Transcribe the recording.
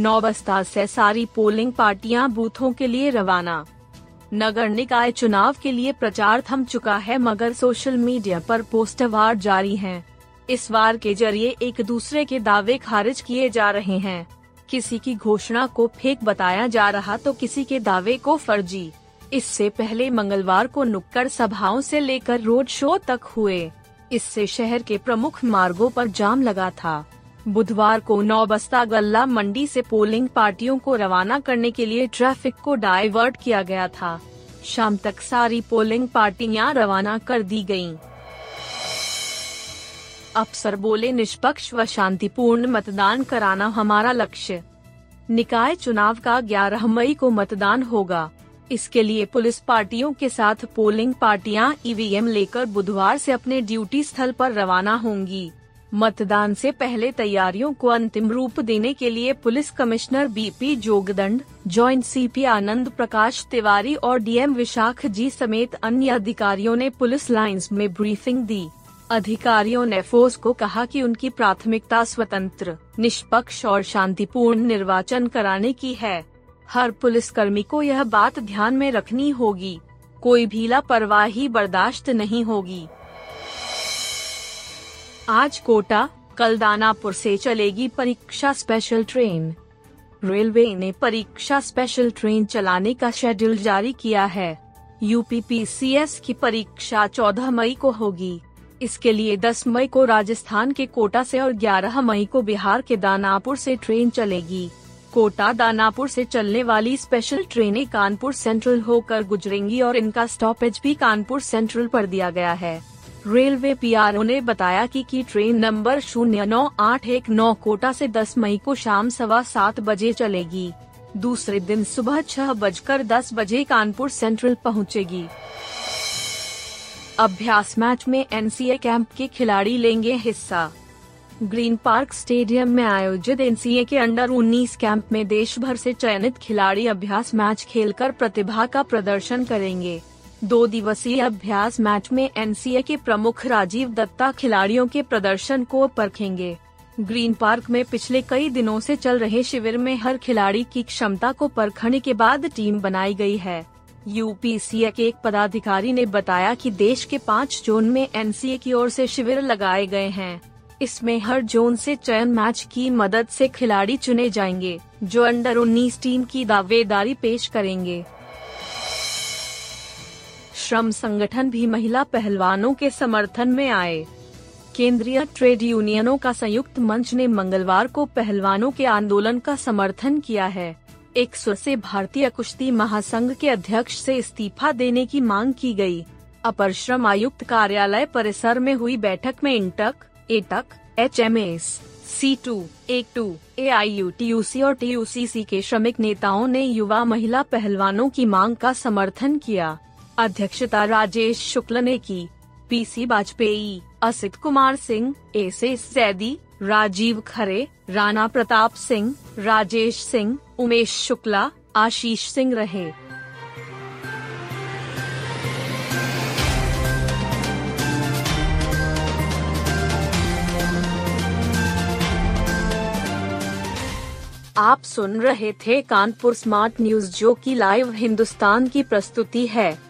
नौबस्ता से सारी पोलिंग पार्टियाँ बूथों के लिए रवाना। नगर निकाय चुनाव के लिए प्रचार थम चुका है मगर सोशल मीडिया पर पोस्टर वार जारी हैं। इस वार के ज़रिए एक दूसरे के दावे खारिज किए जा रहे हैं। किसी की घोषणा को फेक बताया जा रहा तो किसी के दावे को फर्जी। इससे पहले मंगलवार को नुक्कड़ सभाओं से लेकर रोड शो तक हुए। इससे शहर के प्रमुख मार्गों पर जाम लगा था। बुधवार को नौबस्ता गल्ला मंडी से पोलिंग पार्टियों को रवाना करने के लिए ट्रैफ़िक को डाइवर्ट किया गया था। शाम तक सारी पोलिंग पार्टियाँ रवाना कर दी गई अफसर बोले, निष्पक्ष व शांतिपूर्ण मतदान कराना हमारा लक्ष्य। निकाय चुनाव का 11 मई को मतदान होगा। इसके लिए पुलिस पार्टियों के साथ पोलिंग पार्टियाँ, ईवीएम लेकर बुधवार से अपने ड्यूटी स्थल पर रवाना होंगी। मतदान से पहले तैयारियों को अंतिम रूप देने के लिए police commissioner BP Jogdand, joint CP Anand Prakash Tiwari और डीएम विशाख जी समेत अन्य अधिकारियों ने पुलिस लाइंस में ब्रीफिंग दी। अधिकारियों ने फोर्स को कहा कि उनकी प्राथमिकता स्वतंत्र, निष्पक्ष और शांतिपूर्ण निर्वाचन कराने की है। हर पुलिसकर्मी को यह बात ध्यान में रखनी होगी। कोई भी लापरवाही बर्दाश्त नहीं होगी। आज कोटा कल दानापुर से चलेगी परीक्षा स्पेशल ट्रेन रेलवे ने परीक्षा स्पेशल ट्रेन चलाने का शेड्यूल जारी किया है। यूपीपीसीएस की परीक्षा 14 मई को होगी। इसके लिए 10 मई को राजस्थान के कोटा से और 11 मई को बिहार के दानापुर से ट्रेन चलेगी। कोटा, दानापुर से चलने वाली स्पेशल ट्रेनें कानपुर सेंट्रल होकर गुजरेंगी और इनका स्टॉपेज भी कानपुर सेंट्रल पर दिया गया है। रेलवे पीआरओ ने बताया कि, की ट्रेन नंबर शून्य नौ आठ एक नौ कोटा से 10 मई को शाम सवा सात बजे चलेगी। दूसरे दिन सुबह छह बजकर दस बजे कानपुर सेंट्रल पहुंचेगी। अभ्यास मैच में एनसीए कैंप के खिलाड़ी लेंगे हिस्सा। ग्रीन पार्क स्टेडियम में आयोजित एनसीए के अंडर 19 कैंप में देश भर से चयनित खिलाड़ी अभ्यास मैच खेलकर प्रतिभा का प्रदर्शन करेंगे। दो दिवसीय अभ्यास मैच में एनसीए के प्रमुख राजीव दत्ता खिलाड़ियों के प्रदर्शन को परखेंगे। ग्रीन पार्क में पिछले कई दिनों से चल रहे शिविर में हर खिलाड़ी की क्षमता को परखने के बाद टीम बनाई गई है। यूपीसीए के एक पदाधिकारी ने बताया कि देश के पाँच जोन में एनसीए की ओर से शिविर लगाए गए हैं। इसमें हर जोन से चयन मैच की मदद से खिलाड़ी चुने जाएँगे, जो अंडर 19 टीम की दावेदारी पेश करेंगे। श्रम संगठन भी महिला पहलवानों के समर्थन में आए। केंद्रीय ट्रेड यूनियनों का संयुक्त मंच ने मंगलवार को पहलवानों के आंदोलन का समर्थन किया है। एक स्व से भारतीय कुश्ती महासंघ के अध्यक्ष से इस्तीफा देने की मांग की गई। अपर श्रम आयुक्त कार्यालय परिसर में हुई बैठक में INTUC, AITUC H M S C to A to A I U T U C और टी यू सी सी के श्रमिक नेताओं ने युवा महिला पहलवानों की मांग का समर्थन किया। अध्यक्षता राजेश शुक्ल ने की। PC Vajpayee Asit Kumar Singh S S Saidi Rajiv Khare, Rana Pratap Singh, Rajesh Singh, Umesh Shukla, Ashish Singh रहे। आप सुन रहे थे कानपुर स्मार्ट न्यूज़ जो की लाइव हिंदुस्तान की प्रस्तुति है।